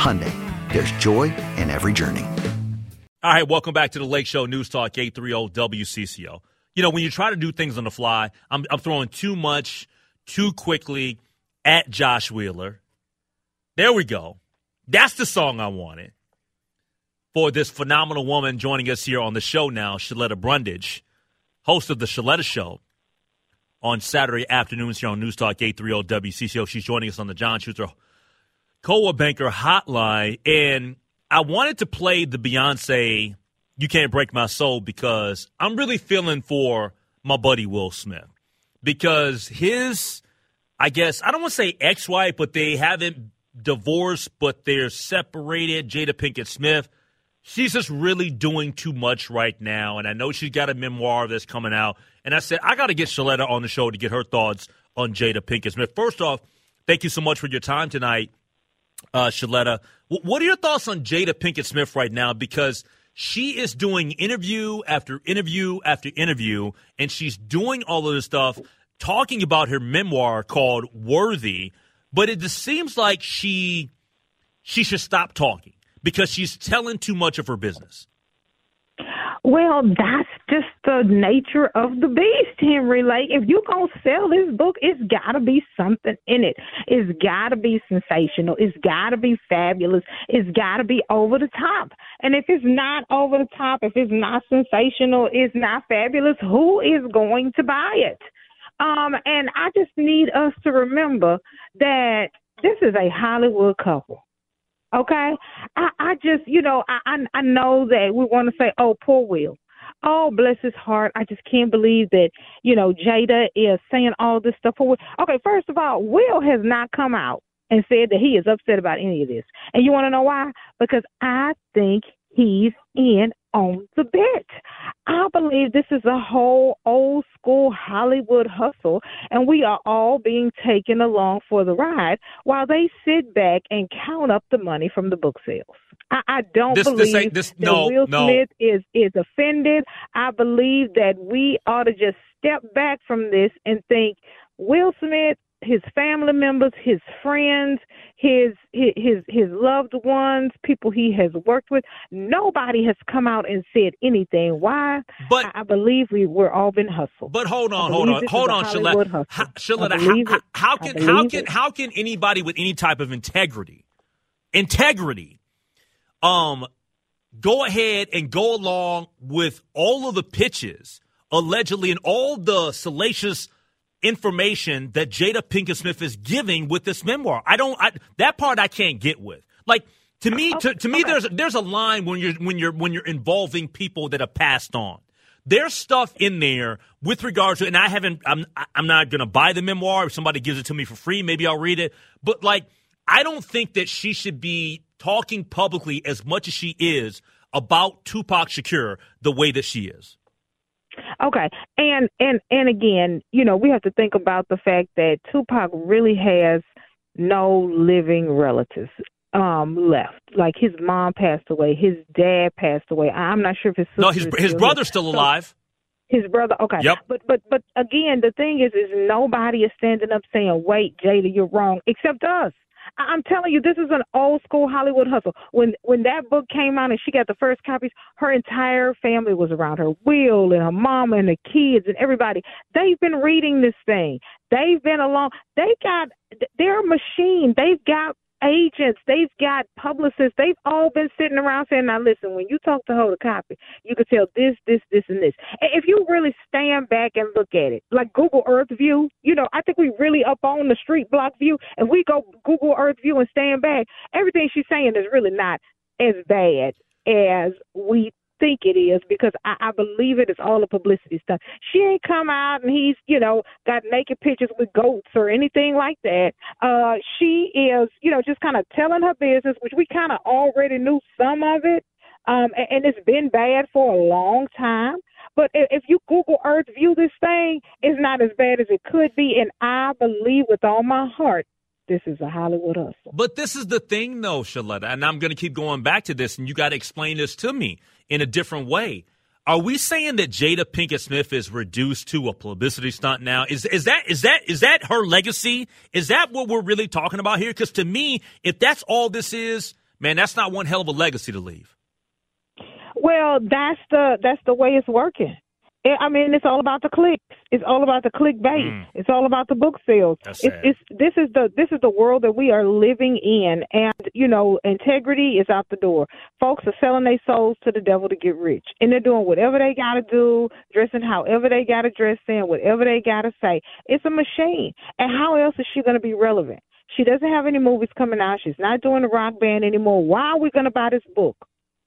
Hyundai, there's joy in every journey. All right, welcome back to the Lake Show News Talk 830 WCCO. You know, when you try to do things on the fly, I'm, I'm throwing too much too quickly at Josh Wheeler. There we go. That's the song I wanted for this phenomenal woman joining us here on the show now, Sheletta Brundidge, host of the Sheletta Show on Saturday afternoons here on News Talk 830 WCCO. She's joining us on the John Schuster Coldwell Banker Hotline. And I wanted to play the Beyonce You Can't Break My Soul because I'm really feeling for my buddy Will Smith. Because his, I guess, I don't want to say ex wife, but they haven't divorced, but they're separated. Jada Pinkett Smith she's just really doing too much right now. And I know she's got a memoir that's coming out. And I said, I got to get Sheletta on the show to get her thoughts on Jada Pinkett Smith. First off, thank you so much for your time tonight, uh, Sheletta. W- what are your thoughts on Jada Pinkett Smith right now? Because she is doing interview after interview after interview, and she's doing all of this stuff, talking about her memoir called Worthy. But it just seems like she she should stop talking because she's telling too much of her business? Well, that's just the nature of the beast, Henry. Like, if you're going to sell this book, it's got to be something in it. It's got to be sensational. It's got to be fabulous. It's got to be over the top. And if it's not over the top, if it's not sensational, it's not fabulous, who is going to buy it? Um, and I just need us to remember that this is a Hollywood couple. Okay, I, I just, you know, I, I, I know that we want to say, oh, poor Will. Oh, bless his heart. I just can't believe that, you know, Jada is saying all this stuff. For okay, first of all, Will has not come out and said that he is upset about any of this. And you want to know why? Because I think he's in on the bit. I believe this is a whole old school Hollywood hustle, and we are all being taken along for the ride while they sit back and count up the money from the book sales. I, I don't this, believe this this, that no, Will no. Smith is is offended. I believe that we ought to just step back from this and think Will Smith his family members, his friends, his his his loved ones, people he has worked with. Nobody has come out and said anything. Why? But I, I believe we we're all been hustled. But hold on, hold on, hold on, Sheletta. How, Sheletta, how, how, how can how can it. how can anybody with any type of integrity, integrity, um, go ahead and go along with all of the pitches allegedly and all the salacious information that Jada Pinkett Smith is giving with this memoir. I don't I, that part I can't get with. Like to me to, to me there's there's a line when you're when you're when you're involving people that have passed on. There's stuff in there with regards to and I haven't I'm I'm not going to buy the memoir if somebody gives it to me for free maybe I'll read it. But like I don't think that she should be talking publicly as much as she is about Tupac Shakur the way that she is. Okay, and and and again, you know, we have to think about the fact that Tupac really has no living relatives. um left. Like his mom passed away, his dad passed away. I'm not sure if his sister No, his is his still brother's still So- alive. his brother. Okay. Yep. But but but again, the thing is, is nobody is standing up saying, "Wait, Jada, you're wrong," except us. I'm telling you, this is an old school Hollywood hustle. When when that book came out and she got the first copies, her entire family was around her. Will and her mama and the kids and everybody. They've been reading this thing. They've been along. They got they're a machine. They've got agents. They've got publicists. They've all been sitting around saying, "Now listen, when you talk to hold a copy, you can tell this, this, this, and this." If you really stand back and look at it, like Google Earth View, you know, I think we really up on the street block view, and we go Google Earth View and stand back. Everything she's saying is really not as bad as we think it is because I, I believe it is all a publicity stuff. She ain't come out and he's, you know, got naked pictures with goats or anything like that. Uh she is, you know, just kind of telling her business, which we kind of already knew some of it. Um and, and it's been bad for a long time. But if you Google Earth view this thing, it's not as bad as it could be. And I believe with all my heart, this is a Hollywood hustle. But this is the thing, though, Sheletta, and I'm going to keep going back to this, and you got to explain this to me in a different way. Are we saying that Jada Pinkett Smith is reduced to a publicity stunt now? Is is that is that is that her legacy? Is that what we're really talking about here? Because to me, if that's all this is, man, that's not one hell of a legacy to leave. Well, that's the that's the way it's working. I mean, it's all about the clicks. It's all about the clickbait. Mm. It's all about the book sales. It's, it's this is the this is the world that we are living in, and you know, integrity is out the door. Folks are selling their souls to the devil to get rich, and they're doing whatever they got to do, dressing however they got to dress in, whatever they got to say. It's a machine, and how else is she going to be relevant? She doesn't have any movies coming out. She's not doing the rock band anymore. Why are we going to buy this book?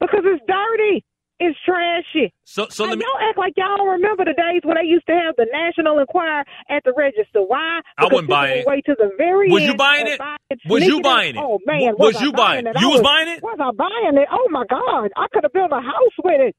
Because it's dirty. It's trashy. So so let me. y'all act like y'all don't remember the days when they used to have the National Enquirer at the register. Why? I Because wasn't buying it. would Wait to the very Was you buying it? buy Was you buying it? Oh man, was, was you buying it? it? You I was buying it? Was I buying it? Oh my God! I could have built a house with it.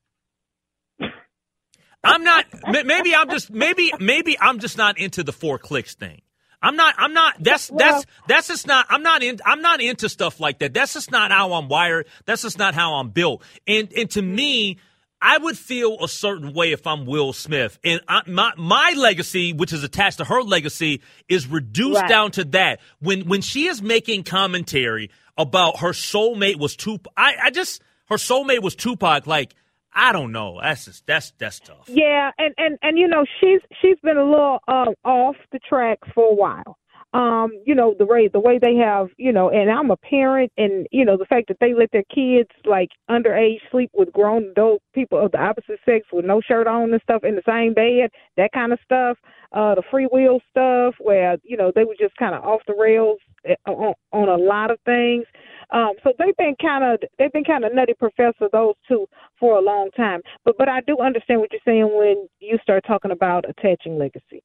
I'm not. Maybe I'm just. Maybe maybe I'm just not into the four clicks thing. I'm not. I'm not. That's that's that's just not. I'm not in. I'm not into stuff like that. That's just not how I'm wired. That's just not how I'm built. And and to me. I would feel a certain way if I'm Will Smith, and I, my my legacy, which is attached to her legacy, is reduced Right. down to that. When when she is making commentary about her soulmate was Tupac, I, I just her soulmate was Tupac. Like I don't know. That's just that's that's tough. Yeah, and and and you know she's she's been a little uh, off the tracks for a while. Um, you know the way the way they have, you know, and I'm a parent, and you know the fact that they let their kids like underage sleep with grown adult people of the opposite sex with no shirt on and stuff in the same bed, that kind of stuff. Uh, the free will stuff where you know they were just kind of off the rails on, on a lot of things. Um, so they've been kind of they've been kind of nutty professor those two for a long time. But but I do understand what you're saying when you start talking about attaching legacy.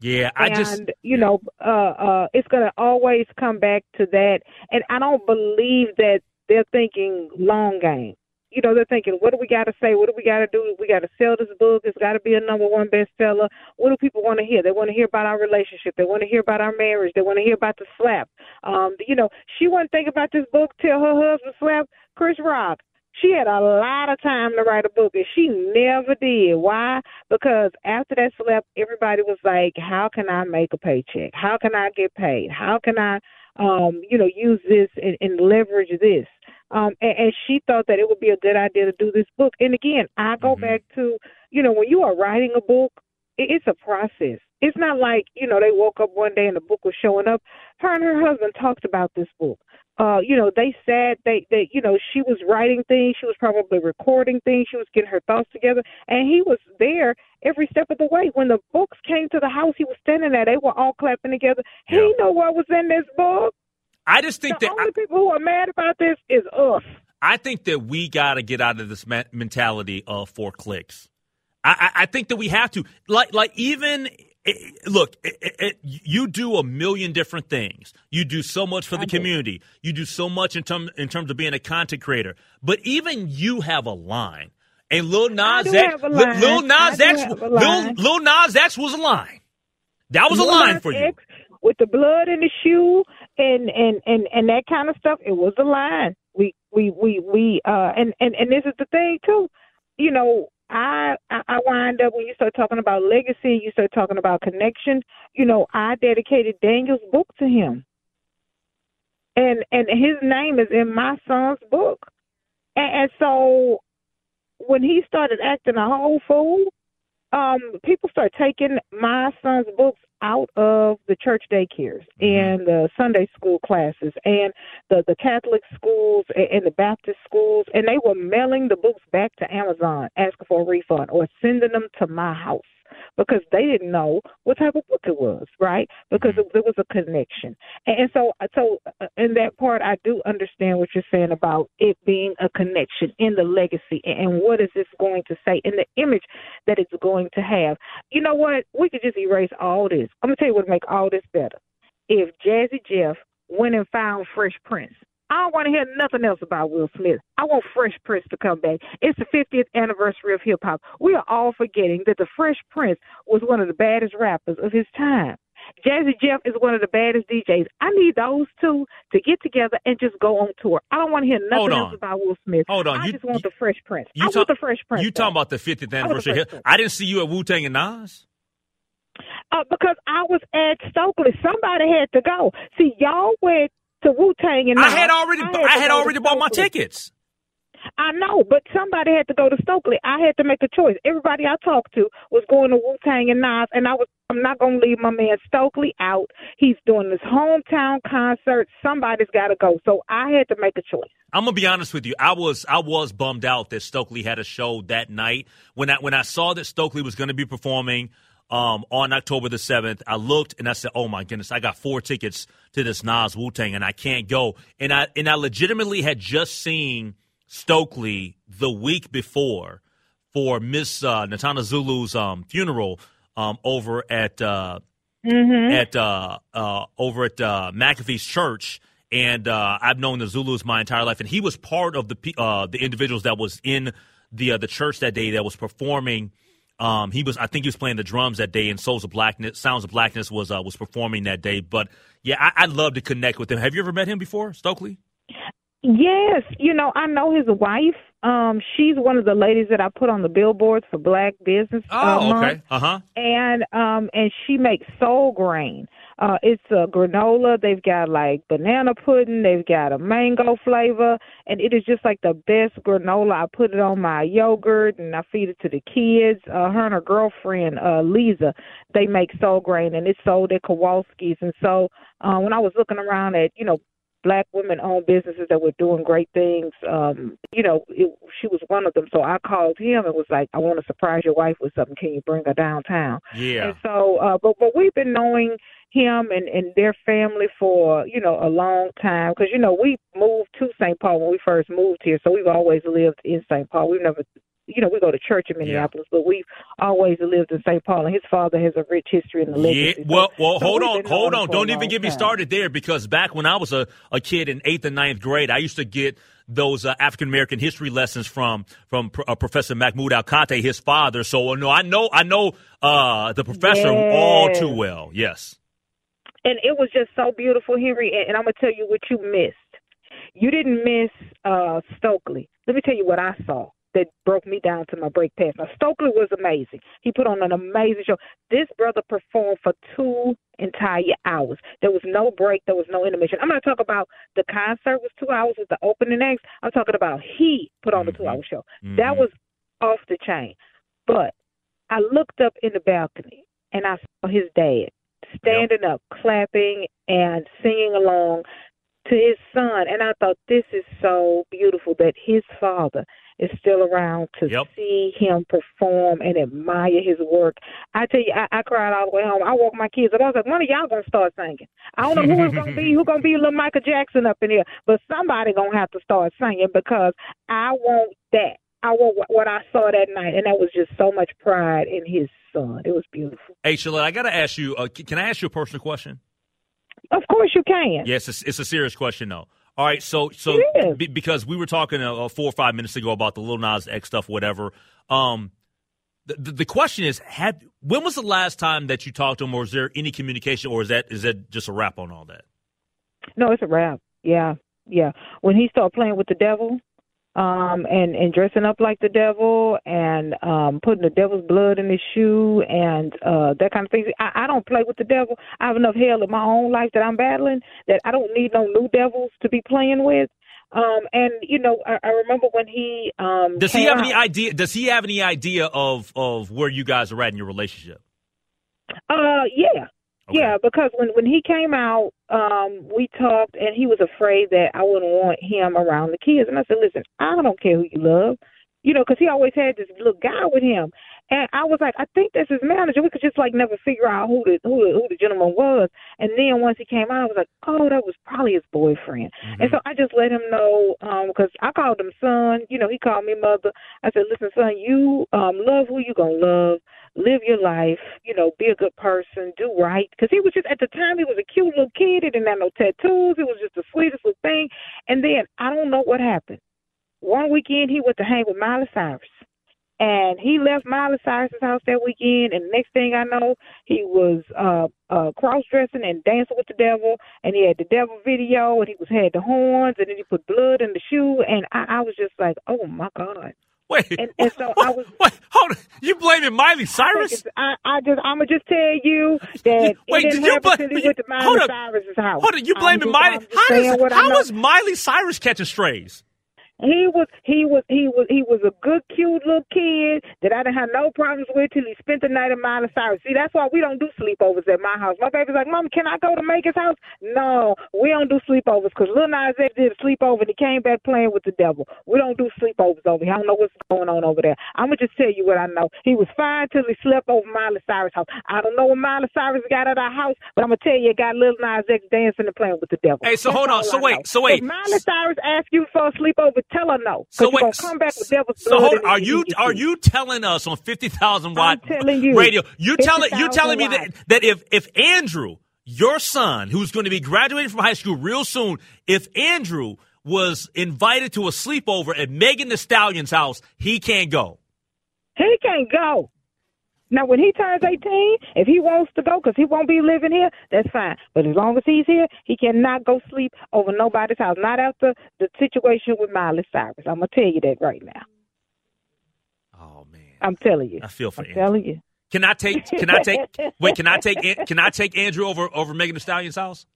Yeah, I and just you know, uh, uh, it's gonna always come back to that. And I don't believe that they're thinking long game. You know, they're thinking, what do we got to say? What do we got to do? We got to sell this book. It's got to be a number one bestseller. What do people want to hear? They want to hear about our relationship. They want to hear about our marriage. They want to hear about the slap. Um, you know, she wasn't thinking about this book till her husband slapped Chris Rock. She had a lot of time to write a book, and she never did. Why? Because after that slap, everybody was like, "How can I make a paycheck? How can I get paid? How can I, um, you know, use this and, and leverage this?" Um, and, and she thought that it would be a good idea to do this book. And again, I go Mhm. back to, you know, when you are writing a book, it, it's a process. It's not like you know they woke up one day and the book was showing up. Her and her husband talked about this book uh, you know, they said they, they, you know, she was writing things, she was probably recording things, she was getting her thoughts together, and he was there every step of the way. When the books came to the house, he was standing there. They were all clapping together. He Yeah. know what was in this book. I just think the that only I, people who are mad about this is us. I think that we got to get out of this mentality of four clicks. I, I, I think that we have to like like even eh, eh look. It, it, it, you do a million different things. You do so much for the community. You do so much in terms in terms of being a content creator. But even you have a line. And Lil Nas X, a Lil. Lil Nas X, Lil. Lil Nas X was a line. That was a line Nas for you. X with the blood in the shoe and and and and that kind of stuff. It was a line. We we we we uh and and and this is the thing too. You know, I I wind up when you start talking about legacy, you start talking about connection. You know, I dedicated Daniel's book to him, and and his name is in my son's book, and, and so when he started acting a whole fool, um, people start taking my son's books out of the church daycares mm-hmm. and the Sunday school classes and the the Catholic schools and the Baptist schools, and they were mailing the books back to Amazon, asking for a refund or sending them to my house because they didn't know what type of book it was, right? Because mm-hmm. it, it was a connection. And so, so uh, in that part, I do understand what you're saying about it being a connection in the legacy and what is this going to say in the image that it's going to have. You know what? We could just erase all this. I'm gonna tell you what would make all this better. If Jazzy Jeff went and found Fresh Prince I don't want to hear nothing else about Will Smith. I want Fresh Prince to come back. It's the 50th anniversary of hip hop. We are all forgetting that the Fresh Prince was one of the baddest rappers of his time. Jazzy Jeff is one of the baddest DJs. I need those two to get together and just go on tour. I don't want to hear nothing else about Will Smith. Hold on. I you, just want you, the Fresh Prince. I talk, want the Fresh Prince. You talking about the 50th anniversary? I, I didn't see you at Wu Tang and Nas. Uh, because I was at Stokley. Somebody had to go. See, y'all went to Wu Tang and I had already I had, I had already bought my tickets. I know, but somebody had to go to Stokley. I had to make a choice. Everybody I talked to was going to Wu Tang and Nas, and I was. I'm not going to leave my man Stokley out. He's doing this hometown concert. Somebody's got to go. So I had to make a choice. I'm gonna be honest with you. I was I was bummed out that Stokley had a show that night. When I when I saw that Stokley was going to be performing um, on October the 7th. I looked and I said, oh my goodness, I got four tickets to this Nas Wu Tang and I can't go. And I, and I legitimately had just seen Stokley the week before for Miss uh, Natana Zulu's um, funeral um, over at uh, mm-hmm. at uh, uh, over at uh, McAfee's church, and uh, I've known the Zulus my entire life, and he was part of the uh, the individuals that was in the uh, the church that day that was performing um, he was, I think, he was playing the drums that day, and Souls of Blackness, Sounds of Blackness was uh, was performing that day. But yeah, I, would love to connect with him. Have you ever met him before, Stokley? Yes, you know, I know his wife. Um, she's one of the ladies that I put on the billboards for Black Business. Uh, oh, uh, okay, uh huh. And um, and she makes Soul Grain. Uh, it's a granola. They've got like banana pudding. They've got a mango flavor, and it is just like the best granola. I put it on my yogurt and I feed it to the kids. Uh, her and her girlfriend, uh, Lisa, they make Soul Grain, and it's sold at Kowalski's. And so uh, when I was looking around at you know black women owned businesses that were doing great things. Um, you know, it, she was one of them. So I called him and was like, I want to surprise your wife with something. Can you bring her downtown? Yeah. And so, uh, but but we've been knowing him and and their family for you know a long time because you know we moved to St. Paul when we first moved here, so we've always lived in St. Paul. We've never you know, we go to church in Minneapolis, yeah. but we've always lived in St. Paul, and his father has a rich history in the legacy. Yeah, well, well, so hold on, hold on. Don't even get me started there because back when I was a, a kid in eighth and ninth grade, I used to get those uh, African American history lessons from from uh, Professor Mahmoud El-Kati, his father. So uh, no, I know I know uh, the professor yes. all too well. Yes, and it was just so beautiful, Henry. And, and I'm gonna tell you what you missed. You didn't miss uh, Stokley. Let me tell you what I saw that broke me down to my break past. Now Stokley was amazing. He put on an amazing show. This brother performed for two entire hours. There was no break. There was no intermission. I'm going to talk about the concert was two hours with the opening acts. I'm talking about he put on mm-hmm. the two hour show. Mm-hmm. That was off the chain. But I looked up in the balcony and I saw his dad standing yep. up, clapping and singing along to his son. And I thought this is so beautiful that his father is still around to yep. see him perform and admire his work. I tell you, I, I cried all the way home. I woke my kids up. I was like, one of y'all gonna start singing. I don't know who it's gonna be, who gonna be little Michael Jackson up in here, but somebody gonna have to start singing because I want that. I want what I saw that night, and that was just so much pride in his son. It was beautiful. Hey, Shalette, I got to ask you. Uh, can I ask you a personal question? Of course you can. Yes, it's, it's a serious question though. All right, so so b- because we were talking uh, four or five minutes ago about the Lil Nas X stuff, whatever. Um, the, the, the question is, had when was the last time that you talked to him, or is there any communication, or is that is that just a wrap on all that? No, it's a wrap. Yeah, yeah. When he started playing with the devil, um, and and dressing up like the devil, and um, putting the devil's blood in his shoe, and uh, that kind of thing. I, I don't play with the devil. I have enough hell in my own life that I'm battling that I don't need no new devils to be playing with. Um, and you know, I, I remember when he um, Does he have out- any idea? Does he have any idea of of where you guys are at in your relationship? Uh, yeah. Okay. Yeah, because when when he came out, um, we talked, and he was afraid that I wouldn't want him around the kids. And I said, "Listen, I don't care who you love, you know, because he always had this little guy with him." And I was like, "I think that's his manager." We could just like never figure out who the who the, who the gentleman was. And then once he came out, I was like, "Oh, that was probably his boyfriend." Mm-hmm. And so I just let him know because I called him son. You know, he called me mother. I said, "Listen, son, you um, love who you gonna love." Live your life, you know, be a good person, do right. Because he was just, at the time, he was a cute little kid. He didn't have no tattoos. He was just the sweetest little thing. And then I don't know what happened. One weekend, he went to hang with Miley Cyrus. And he left Miley Cyrus's house that weekend. And the next thing I know, he was uh, uh, cross dressing and dancing with the devil. And he had the devil video. And he was had the horns. And then he put blood in the shoe. And I, I was just like, oh my God. Wait, And- and so I was- Wait, hold on. You blaming Miley Cyrus? I, I just, I'm gonna just tell you that Wait, it did you happen bl- till he went to Miley hold. Cyrus's house. Hold on, you blaming just- Miley? How, saying does, how know. Miley Cyrus catching strays? He was he was he was he was a good cute little kid that I didn't have no problems with till he spent the night at Miley Cyrus. See, that's why we don't do sleepovers at my house. My baby's like, Mom, can I go to Megan's house? No, we don't do sleepovers because Lil Nas X did a sleepover and he came back playing with the devil. We don't do sleepovers over here. I don't know what's going on over there. I'm gonna just tell you what I know. He was fine till he slept over Miley Cyrus' house. I don't know what Miley Cyrus got at our house, but I'm gonna tell you, it got Lil Nas X dancing and playing with the devil. Hey, so That's hold on. So I wait, know. so wait. If Miley Cyrus asks you for a sleepover, tell her no. So wait, come back with devil's so hold, are you are you telling us on fifty thousand watt telling you. radio? You telling you 50,000 telling me that that if if Andrew, your son, who's going to be graduating from high school real soon, if Andrew was invited to a sleepover at Megan Thee Stallion's house, he can't go. He can't go. Now, when he turns 18, if he wants to go because he won't be living here, that's fine. But as long as he's here, he cannot go sleep over nobody's house. Not after the situation with Miley Cyrus. I'm going to tell you that right now. Oh man, I'm telling you. I feel for I'm Andrew. telling you. Can I take? Can I take? wait, can I take? An- Can I take Andrew over over Megan Thee Stallion's house?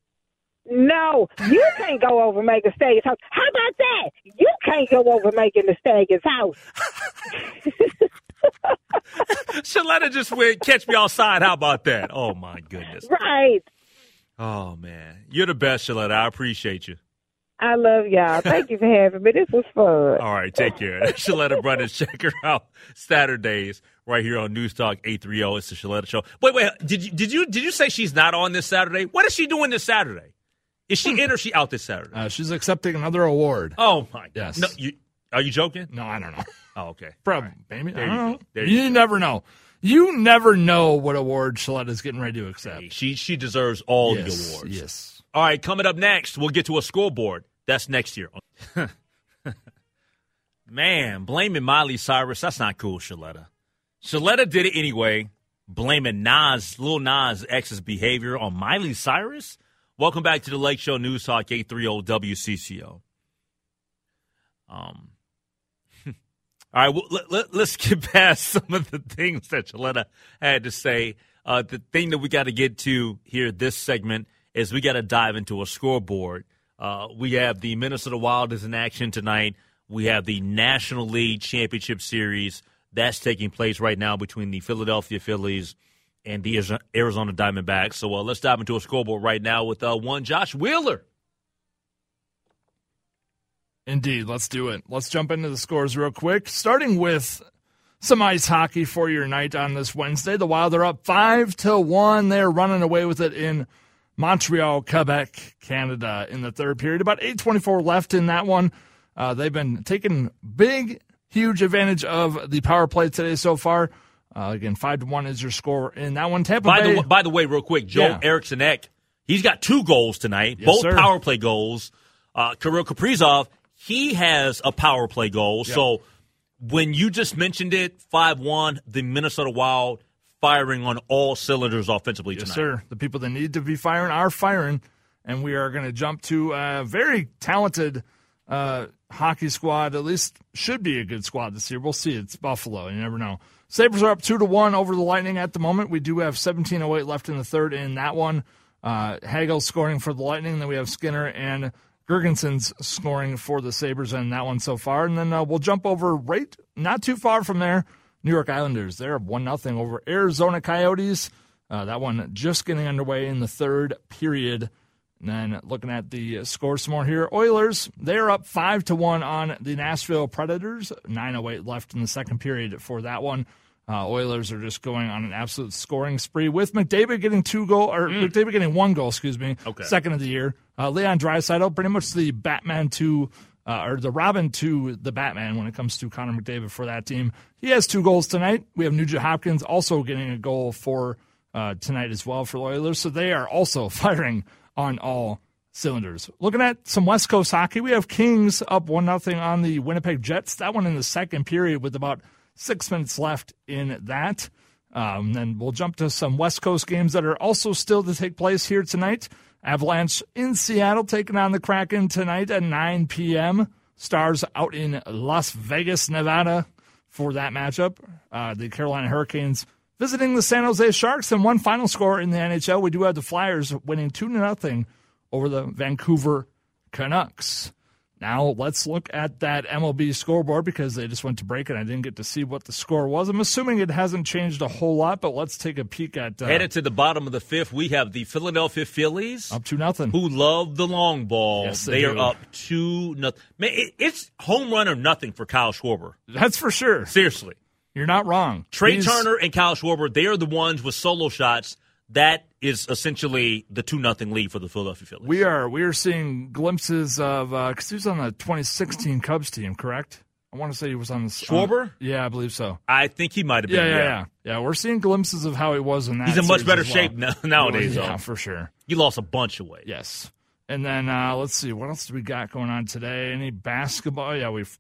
No, you can't go over Megan Stag's house. How about that? You can't go over Megan the Stag's house. Sheletta just went catch me outside. How about that? Oh my goodness. Right. Oh man, you're the best, Sheletta. I appreciate you. I love y'all. Thank you for having me. This was fun. All right, take care. Sheletta Brothers, check her out Saturdays right here on News Talk 830. It's the Sheletta Show. Wait, wait. Did you did you did you say she's not on this Saturday? What is she doing this Saturday? Is she in or is she out this Saturday? Uh, she's accepting another award. Oh my Yes. No, you are you joking? No, I don't know. Oh, okay. Probably, maybe. I don't you know. There you you never know. You never know what award Sheletta's getting ready to accept. She she deserves all yes, the awards. Yes. All right, coming up next, we'll get to a scoreboard. That's next year. Man, blaming Miley Cyrus, that's not cool, Sheletta. Sheletta did it anyway, blaming Nas, Lil Nas X's behavior on Miley Cyrus. Welcome back to the Lake Show News Talk 830 WCCO. Um, right, well, let, let, let's get past some of the things that Sheletta had to say. Uh, the thing that we got to get to here, this segment, is we got to dive into a scoreboard. Uh, we have the Minnesota Wild is in action tonight. We have the National League Championship Series that's taking place right now between the Philadelphia Phillies and the Arizona Diamondbacks. So uh, let's dive into a scoreboard right now with uh, one Josh Wheeler. Indeed. Let's do it. Let's jump into the scores real quick. Starting with some ice hockey for your night on this Wednesday. The Wild are up five to one. They're running away with it in Montreal, Quebec, Canada in the third period. About 8.24 left in that one. Uh, they've been taking big, huge advantage of the power play today so far. Uh, again, five to one is your score in that one. Tampa By Bay. the, by the way, real quick, Joe Yeah. Erickson he's got two goals tonight, Yes, both sir. power play goals. Uh, Kirill Kaprizov, he has a power play goal. So when you just mentioned it, 5 1, the Minnesota Wild firing on all cylinders offensively Yes, tonight. sir. The people that need to be firing are firing. and we are going to jump to a very talented uh, hockey squad. At least should be a good squad this year. We'll see. It's Buffalo. You never know. Sabres are up two to one over the Lightning at the moment. We do have 17:08 left in the third in that one. Uh, Hagel scoring for the Lightning. Then we have Skinner and Girgensons scoring for the Sabres in that one so far. And then uh, we'll jump over right not too far from there. New York Islanders. They're one nothing over Arizona Coyotes. Uh, that one just getting underway in the third period. And then looking at the score some more here, Oilers they're up five to one on the Nashville Predators. Nine oh eight left in the second period for that one. Uh, Oilers are just going on an absolute scoring spree with McDavid getting two goal or mm. McDavid getting one goal, excuse me, okay. second of the year. Uh, Leon Draisaitl, pretty much the Batman to uh, or the Robin to the Batman when it comes to Connor McDavid for that team. He has two goals tonight. We have Nugent Hopkins also getting a goal for uh, tonight as well for the Oilers, so they are also firing on all cylinders. Looking at some West Coast hockey, we have Kings up one nothing on the Winnipeg Jets. That one in the second period with about six minutes left in that. Um, then we'll jump to some West Coast games that are also still to take place here tonight. Avalanche in Seattle taking on the Kraken tonight at 9 p.m. Stars out in Las Vegas, Nevada for that matchup. Uh, the Carolina Hurricanes visiting the San Jose Sharks. And one final score in the NHL, we do have the Flyers winning 2 0 over the Vancouver Canucks. Now let's look at that MLB scoreboard because they just went to break and I didn't get to see what the score was. I'm assuming it hasn't changed a whole lot, but let's take a peek at. Uh, Headed to the bottom of the fifth, we have the Philadelphia Phillies up to nothing. Who love the long ball? Yes, they, they are up two nothing. Man, it, it's home run or nothing for Kyle Schwarber. That's for sure. Seriously, you're not wrong. Trea He's... Turner and Kyle Schwarber, they are the ones with solo shots that is essentially the two nothing lead for the Philadelphia Phillies. We are we are seeing glimpses of because uh, he was on the 2016 Cubs team, correct? I want to say he was on the Schwarber. yeah, I believe so. I think he might have been. Yeah, yeah, yeah, yeah. We're seeing glimpses of how he was in that. He's in much better well. shape now, nowadays. yeah, though. for sure. He lost a bunch of weight. Yes. And then uh, let's see what else do we got going on today? Any basketball? Yeah, we've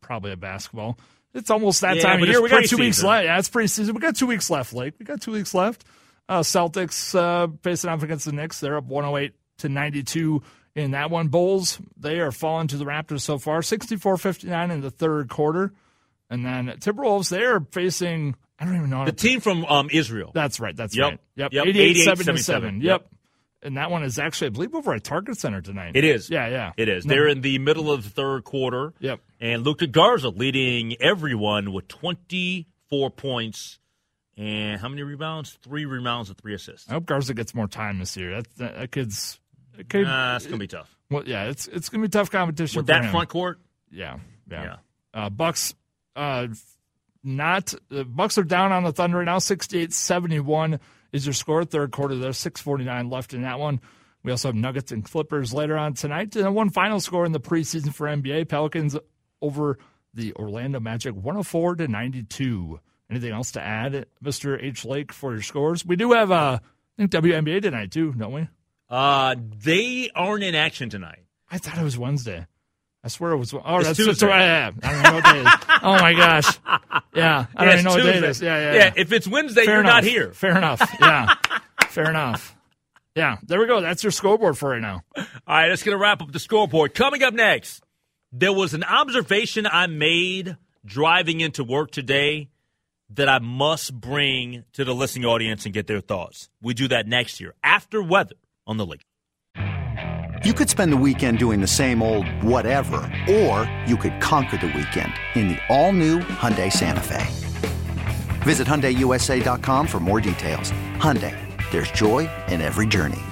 probably a basketball. It's almost that yeah, time of year. We got two weeks left. Yeah, it's preseason. We got two weeks left, Lake. We got two weeks left. Uh, Celtics uh, facing off against the Knicks. They're up 108 to 92 in that one. Bulls, they are falling to the Raptors so far, 64 59 in the third quarter. And then Timberwolves, they are facing, I don't even know. The team from um, Israel. That's right. That's Yep. right. Yep. Yep. 88 88, 77. 77. Yep. And that one is actually, I believe, over at Target Center tonight. It is. Yeah, yeah. It is. No. They're in the middle of the third quarter. Yep. And Luka Garza leading everyone with 24 points and how many rebounds? Three rebounds and three assists. I hope Garza gets more time this year. That, that, that kid's. That kid, it's gonna be tough. Well, yeah, it's it's gonna be tough competition With for that him. front court, Yeah, yeah. Yeah. Uh, Bucks, uh, not uh, Bucks are down on the Thunder right now. 68-71 is your score. Third quarter, there's six forty nine left in that one. We also have Nuggets and Clippers later on tonight. And one final score in the preseason for NBA: Pelicans over the Orlando Magic, one hundred four to ninety two. Anything else to add, Mister H Lake, for your scores? We do have uh, I think WNBA tonight too, don't we? uh, they aren't in action tonight. I thought it was Wednesday. I swear it was. Oh, It's that's Tuesday. that's. Yeah, I don't know what day it is. Oh my gosh. Yeah, I Yeah, don't even know what day it Tuesday. is. Yeah, yeah. Yeah, if it's Wednesday, Fair you're enough. not here. Fair enough. Yeah. Fair enough. Yeah, there we go. That's your scoreboard for right now. All right, get to wrap up the scoreboard. Coming up next, there was an observation I made driving into work today that I must bring to the listening audience and get their thoughts. We do that next year after weather on the lake. You could spend the weekend doing the same old whatever, or you could conquer the weekend in the all-new Hyundai Santa Fe. Visit HyundaiUSA.com for more details. Hyundai, there's joy in every journey.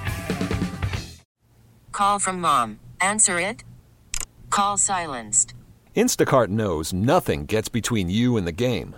Call from mom. Answer it. Call silenced. Instacart knows nothing gets between you and the game.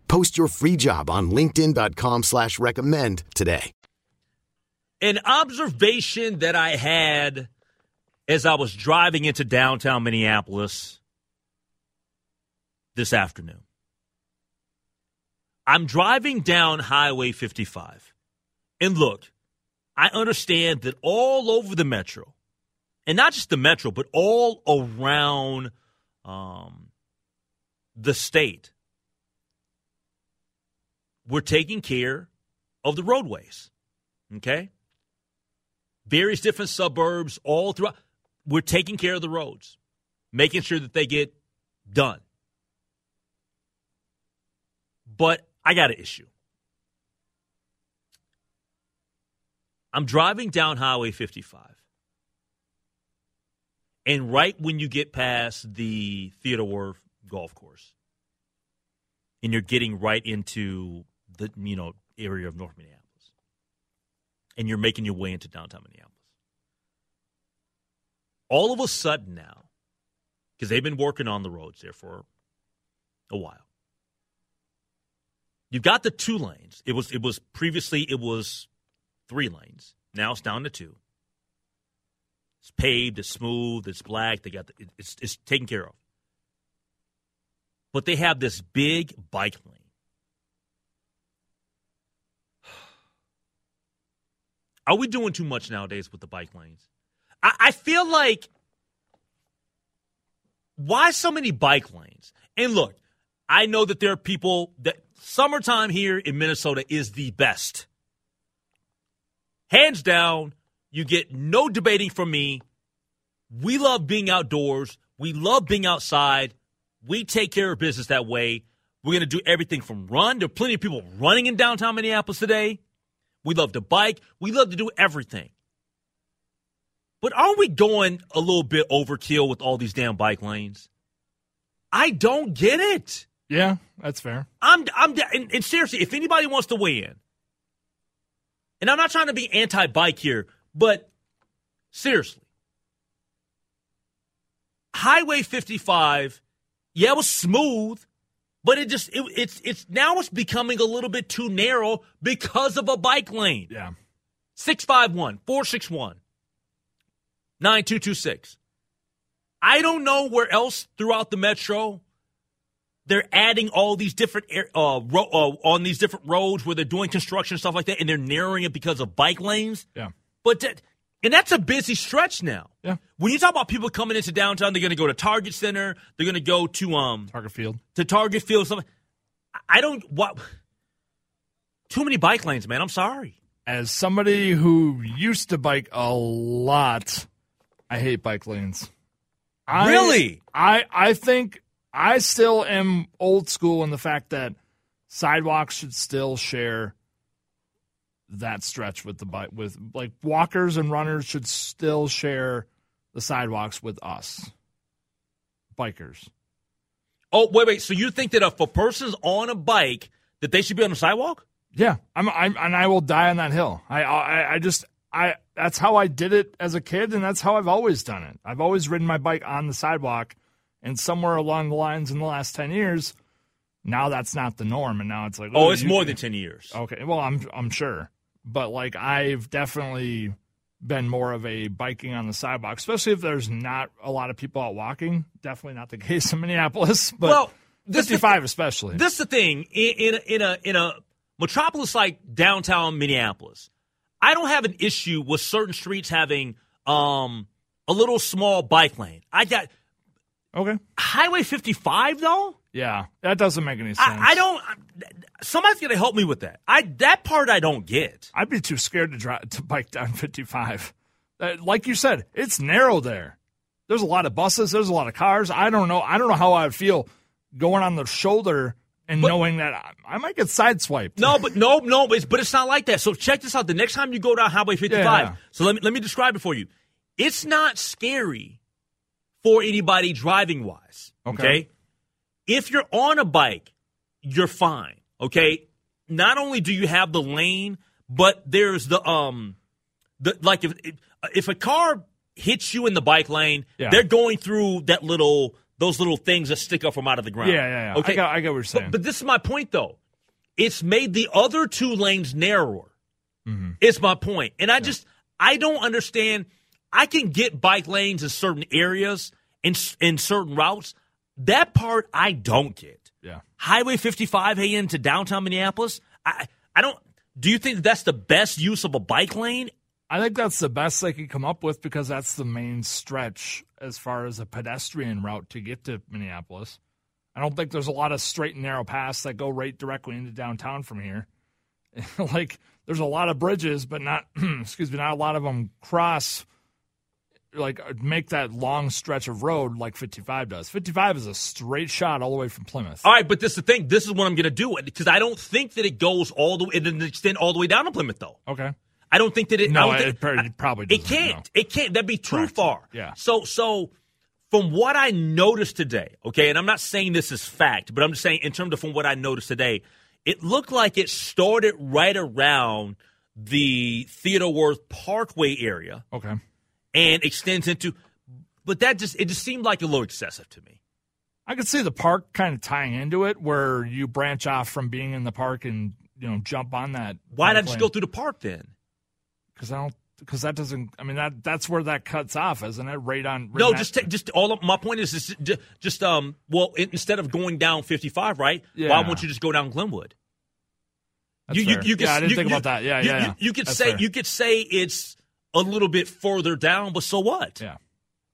Post your free job on LinkedIn.com slash recommend today. An observation that I had as I was driving into downtown Minneapolis this afternoon. I'm driving down Highway 55. And look, I understand that all over the metro, and not just the metro, but all around um, the state, we're taking care of the roadways. Okay? Various different suburbs all throughout. We're taking care of the roads, making sure that they get done. But I got an issue. I'm driving down Highway 55. And right when you get past the Theodore golf course, and you're getting right into the you know area of North Minneapolis, and you're making your way into downtown Minneapolis, all of a sudden now, because they've been working on the roads there for a while, you've got the two lanes. It was it was previously it was three lanes. Now it's down to two. It's paved, it's smooth, it's black. They got the, it's it's taken care of. But they have this big bike lane. Are we doing too much nowadays with the bike lanes? I, I feel like why so many bike lanes? And look, I know that there are people that summertime here in Minnesota is the best. Hands down, you get no debating from me. We love being outdoors. We love being outside. We take care of business that way. We're going to do everything from run. There are plenty of people running in downtown Minneapolis today. We love to bike. We love to do everything. But aren't we going a little bit overkill with all these damn bike lanes? I don't get it. Yeah, that's fair. I'm, I'm, and, and seriously, if anybody wants to weigh in, and I'm not trying to be anti bike here, but seriously, Highway 55, yeah, it was smooth, but it just it, it's it's now it's becoming a little bit too narrow because of a bike lane. Yeah. 651 461 9226. I don't know where else throughout the metro they're adding all these different uh, ro- uh, on these different roads where they're doing construction and stuff like that, and they're narrowing it because of bike lanes. Yeah. But that, and that's a busy stretch now. Yeah. When you talk about people coming into downtown, they're going to go to Target Center. They're going to go to um Target Field. to Target Field. Stuff. I don't what. Too many bike lanes, man. I'm sorry. As somebody who used to bike a lot, I hate bike lanes. I, Really? I I think I still am old school in the fact that sidewalks should still share that stretch with the bike with like walkers and runners should still share the sidewalks with us bikers. Oh wait, wait. So you think that if a person's on a bike, that they should be on the sidewalk? Yeah, I'm, I'm and I will die on that hill. I, I I just I that's how I did it as a kid, and that's how I've always done it. I've always ridden my bike on the sidewalk, and somewhere along the lines in the last ten years, now that's not the norm, and now it's like Oh, it's more can- than ten years. Okay, well I'm I'm sure, but like I've definitely been more of a biking on the sidewalk, especially if there's not a lot of people out walking. Definitely not the case in Minneapolis, but Well, this is the 55 especially. This is the thing in, in a, in a in a metropolis like downtown Minneapolis. I don't have an issue with certain streets having um a little small bike lane. I got okay, Highway 55 though. Yeah, that doesn't make any sense. I, I don't. Somebody's gonna help me with that. I that part I don't get. I'd be too scared to drive to bike down 55. Uh, like you said, it's narrow there. There's a lot of buses. There's a lot of cars. I don't know. I don't know how I would feel going on the shoulder and knowing that I, I might get sideswiped. No, but no, no, but it's, but it's not like that. So check this out. The next time you go down Highway 55, Yeah. so let me let me describe it for you. It's not scary for anybody driving wise. Okay. Okay. If you're on a bike, you're fine. Okay. Not only do you have the lane, but there's the um the like if if a car hits you in the bike lane, Yeah. they're going through that little those little things that stick up from out of the ground. Yeah, yeah, yeah. Okay, I got, I get what you're saying. but, but this is my point though. It's made the other two lanes narrower. Mm-hmm. It's my point, and I just I don't understand. I can get bike lanes in certain areas in in certain routes. That part I don't get. yeah. Highway 55 heading to downtown Minneapolis. I I don't. Do you think that's the best use of a bike lane? I think that's the best they could come up with because that's the main stretch as far as a pedestrian route to get to Minneapolis. I don't think there's a lot of straight and narrow paths that go right directly into downtown from here. like there's a lot of bridges, but not excuse me, not a lot of them cross like uh, make that long stretch of road like 55 does. 55 is a straight shot all the way from Plymouth. All right, but this is the thing. This is what I'm going to do it because I don't think that it goes all the way. It doesn't extend all the way down to Plymouth, though. Okay. I don't think that it. No, it, think- it probably It can't. no. It can't. That'd be too Correct. far. Yeah. So so from what I noticed today, okay, and I'm not saying this is fact, but I'm just saying in terms of from what I noticed today, it looked like it started right around the Theodore Wirth Parkway area Okay. And extends into. But that just it just seemed like a little excessive to me. I could see the park kind of tying into it, where you branch off from being in the park and you know jump on that. Why not just go through the park then? Because I don't. Because that doesn't. I mean, that that's where that cuts off, isn't it? Right on. right No, just take, just all of my point is just, just, um well in- instead of going down 55, right? Yeah. Why won't you just go down Glenwood? That's you, you, fair. you could, yeah, I didn't you- think you- about that. Yeah, you, yeah, you- yeah. You, could say fair. you could say it's a little bit further down, but so what? Yeah.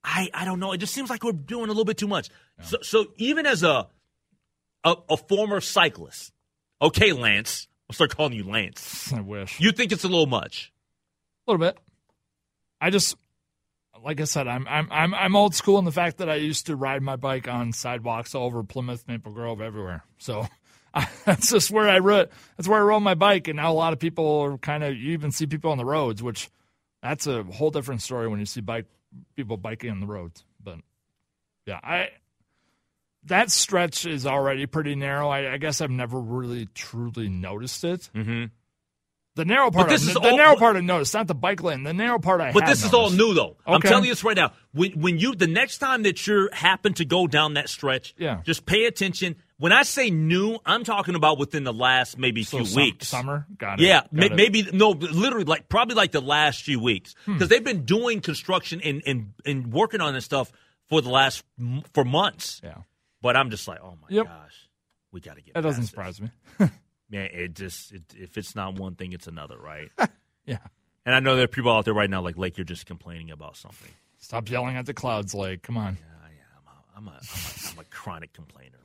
I, I don't know. It just seems like we're doing a little bit too much. So so even as a, a a former cyclist, okay, Lance, I'll start calling you Lance. I wish You think it's a little much? a little bit. I just, like I said, I'm I'm I'm I'm old school in the fact that I used to ride my bike on sidewalks all over Plymouth, Maple Grove, everywhere. So I, that's just where I rode. That's where I rode my bike, and now a lot of people are kind of. You even see people on the roads, which that's a whole different story when you see bike people biking on the roads. But yeah, I that stretch is already pretty narrow. I, I guess I've never really truly noticed it. Mm-hmm. The narrow part, this I, is the all- narrow part I noticed, not the bike lane. The narrow part I. But this is all new, though. I'm telling you this right now. When when you the next time that you happen to go down that stretch, Yeah. just pay attention. When I say new, I'm talking about within the last maybe So few sum- weeks. summer, got it. Yeah, Got may, it. Hmm. maybe no, literally like probably like the last few weeks because they've been doing construction and, and and working on this stuff for the last for months. Yeah, But I'm just like, oh my Yep. gosh, we got to get. that doesn't this. surprise me. Man, it just it, if it's not one thing, it's another, right? Yeah, and I know there are people out there right now like Lake, you're just complaining about something. stop yelling at the clouds, like, come on. Yeah, yeah I'm a, I'm a, I'm a chronic complainer, man. I'm a chronic complainer.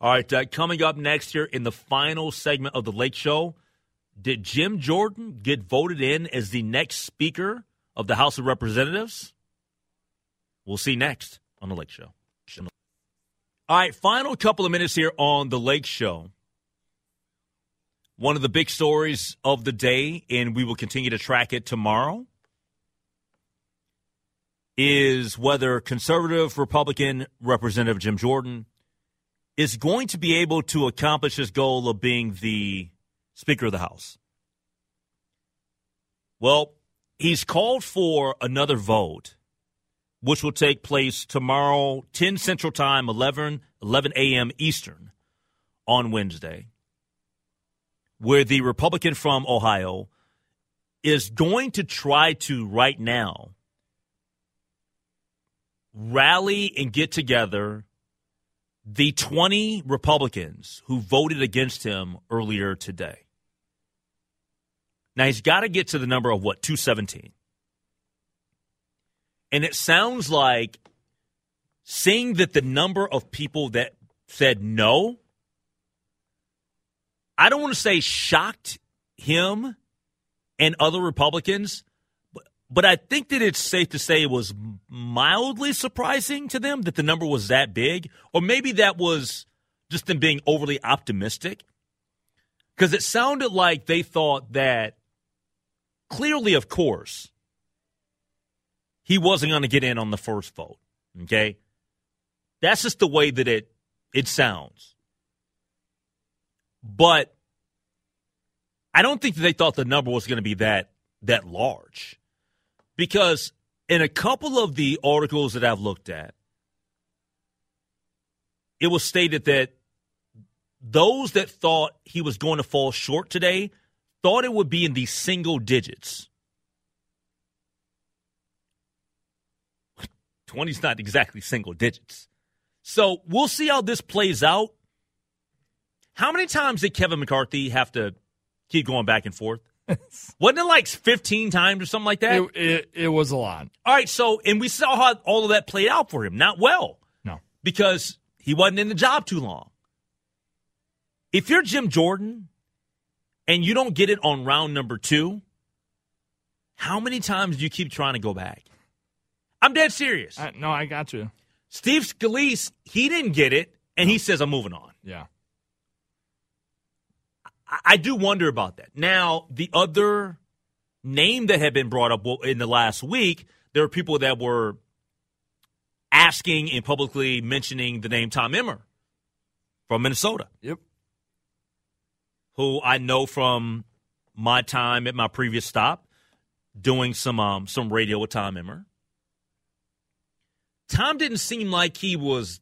All right, uh, coming up next here in the final segment of the Lake Show, did Jim Jordan get voted in as the next Speaker of the House of Representatives? We'll see next on the Lake Show. All right, final couple of minutes here on the Lake Show. One of the big stories of the day, and we will continue to track it tomorrow, is whether conservative Republican Representative Jim Jordan is going to be able to accomplish his goal of being the Speaker of the House. Well, he's called for another vote, which will take place tomorrow, 10 Central Time, 11, 11 a.m. Eastern on Wednesday, where the Republican from Ohio is going to try to, right now, rally and get together the 20 Republicans who voted against him earlier today. Now he's got to get to the number of what, 217. And it sounds like seeing that the number of people that said no, I don't want to say shocked him and other Republicans, but, I think that it's safe to say it was mildly surprising to them that the number was that big, or maybe that was just them being overly optimistic. Because it sounded like they thought that clearly, of course, he wasn't going to get in on the first vote. Okay? That's just the way that it it sounds. But I don't think that they thought the number was going to be that that large, because in a couple of the articles that I've looked at, it was stated that those that thought he was going to fall short today thought it would be in the single digits. 20's not exactly single digits. So we'll see how this plays out. How many times did Kevin McCarthy have to keep going back and forth? Wasn't it like 15 times or something like that? It, it, it was a lot. All right, so, and we saw how all of that played out for him. Not well. No. Because he wasn't in the job too long. If you're Jim Jordan and you don't get it on round number two, how many times do you keep trying to go back? I'm dead serious. I, no, I got you. Steve Scalise, he didn't get it, and he says, I'm moving on. Yeah. I, do wonder about that. Now, the other name that had been brought up in the last week, there were people that were asking and publicly mentioning the name Tom Emmer from Minnesota. Yep. Who I know from my time at my previous stop doing some um, some radio with Tom Emmer. Tom didn't seem like he was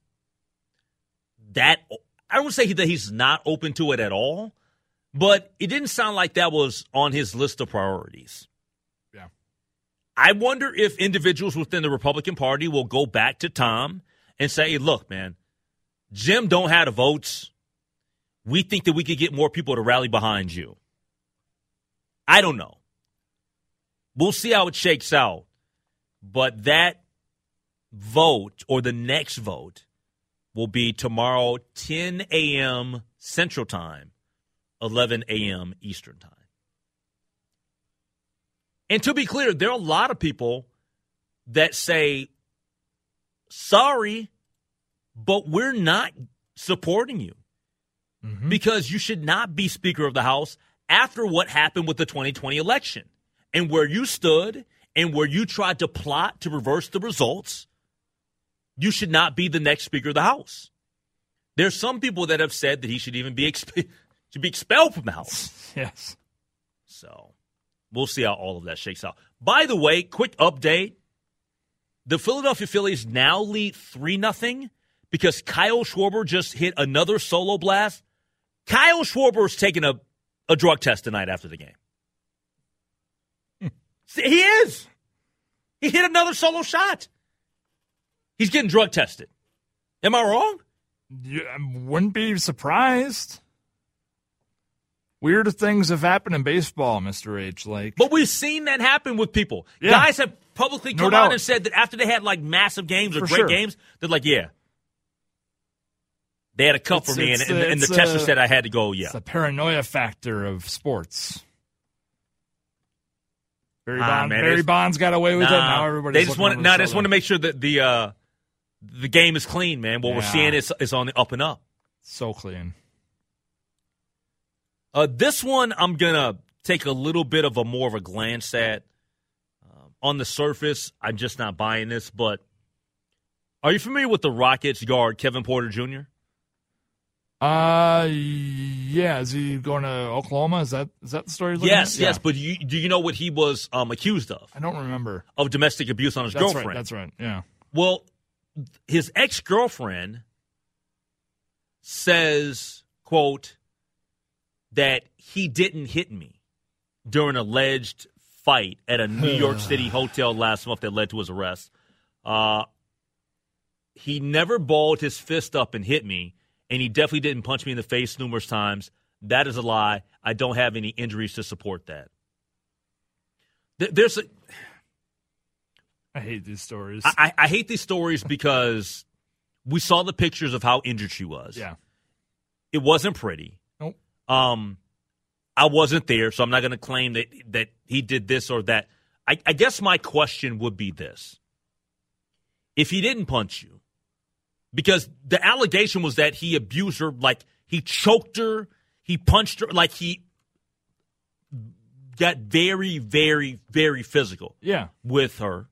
that. I don't say that he's not open to it at all, but it didn't sound like that was on his list of priorities. Yeah. I wonder if individuals within the Republican Party will go back to Tom and say, hey, look, man, Jim don't have the votes. We think that we could get more people to rally behind you. I don't know. We'll see how it shakes out. But that vote or the next vote will be tomorrow, 10 a.m. Central Time, 11 a.m. Eastern Time. And to be clear, there are a lot of people that say, sorry, but we're not supporting you mm-hmm. because you should not be Speaker of the House after what happened with the 2020 election and where you stood and where you tried to plot to reverse the results. You should not be the next Speaker of the House. There's some people that have said that he should even be exp- should be expelled from the House. Yes. So we'll see how all of that shakes out. By the way, quick update: the Philadelphia Phillies now lead three nothing because Kyle Schwarber just hit another solo blast. Kyle Schwarber is taking a, a drug test tonight after the game. Hmm. See, he is. He hit another solo shot. He's getting drug tested. Am I wrong? You wouldn't be surprised. Weird things have happened in baseball, Mr. H. Like, But we've seen that happen with people. Yeah. Guys have publicly come doubt. out and said that after they had like massive games or For great sure. games, they're like, yeah. They had a cup for me, and, and, and the tester uh, said I had to go, yeah. it's the paranoia factor of sports. Barry, Ah, Bond, man, Barry Bonds got away with it. Nah, Now everybody's they just want no, they just want to make sure that the uh, the game is clean, man. What we're seeing is is on the up and up. so clean. Uh, this one I'm gonna take a little bit of a more of a glance at. Um, on the surface, I'm just not buying this, but are you familiar with the Rockets guard Kevin Porter Jr.? Uh, yeah. Is he going to Oklahoma? Is that is that the story? Yes, yes, but you, do you know what he was um, accused of? I don't remember. Of domestic abuse on his That's girlfriend. right. That's right. Yeah. Well, his ex girlfriend says, quote, that he didn't hit me during an alleged fight at a New York City hotel last month that led to his arrest. Uh, he never balled his fist up and hit me, and he definitely didn't punch me in the face numerous times. That is a lie. I don't have any injuries to support that. Th- There's a, I hate these stories. I, I- I hate these stories because we saw the pictures of how injured she was. yeah. It wasn't pretty. Um, I wasn't there, so I'm not going to claim that that he did this or that. I, I guess my question would be this: If he didn't punch you, because the allegation was that he abused her, like he choked her, he punched her, like he got very, very, very physical Yeah. with her.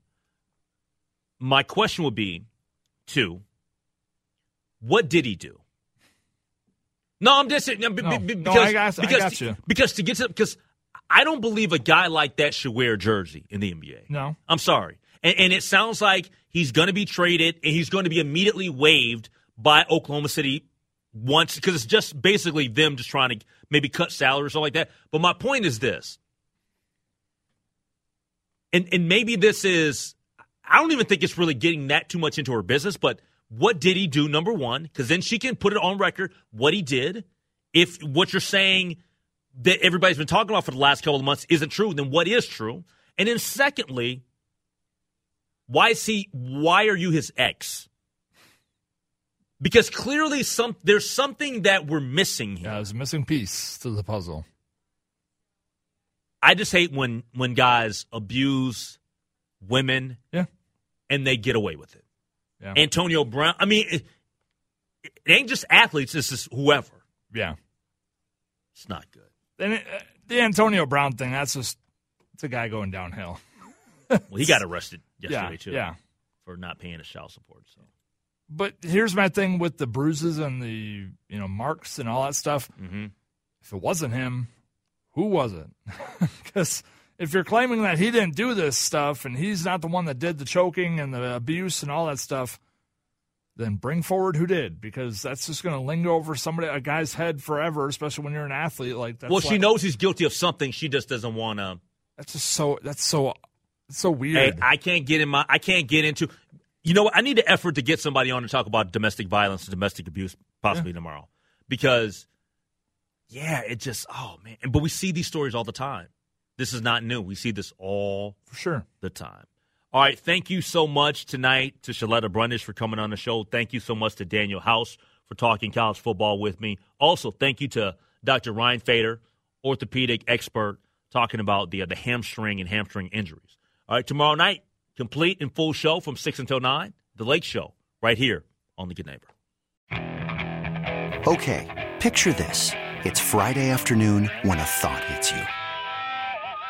My question would be two, what did he do? No, I'm just no, No. because No, I got- I because, got you. because to get to because I don't believe a guy like that should wear a jersey in the NBA. No. I'm sorry, and, and it sounds like he's going to be traded and he's going to be immediately waived by Oklahoma City once because it's just basically them just trying to maybe cut salary or something like that. But my point is this, and and maybe this is I don't even think it's really getting that too much into her business, but what did he do? Number one, because then she can put it on record what he did. If what you're saying that everybody's been talking about for the last couple of months isn't true, then what is true? And then secondly, why is he? Why are you his ex? Because clearly, some there's something that we're missing here. Yeah, there's a missing piece to the puzzle. I just hate when when guys abuse women Yeah. and they get away with it. Yeah. Antonio Brown. I mean, it, it ain't just athletes. This is whoever. Yeah. It's not good. And it, uh, the Antonio Brown thing, that's just it's a guy going downhill. Well, he got arrested yesterday yeah. too. Yeah. for not paying his child support. So But here's my thing with the bruises and the you know marks and all that stuff. mm-hmm. If it wasn't him, who was it? Because if you're claiming that he didn't do this stuff and he's not the one that did the choking and the abuse and all that stuff, then bring forward who did because that's just going to linger over somebody a guy's head forever, especially when you're an athlete like that. well, she knows he's guilty of something. She just doesn't want to. That's just so. That's so. It's so Hey, weird. I can't get in my. I can't get into. You know what? I need the effort to get somebody on to talk about domestic violence and domestic abuse possibly tomorrow because, yeah, it just oh man. But we see these stories all the time. This is not new. We see this all for sure. the time. All right, thank you so much tonight to Sheletta Brundidge for coming on the show. Thank you so much to Daniel House for talking college football with me. Also, thank you to Dr. Ryan Fader, orthopedic expert, talking about the uh, the hamstring and hamstring injuries. All right, tomorrow night, complete and full show from six until nine. The Lake Show, right here on the Good Neighbor. Okay, picture this. It's Friday afternoon when a thought hits you.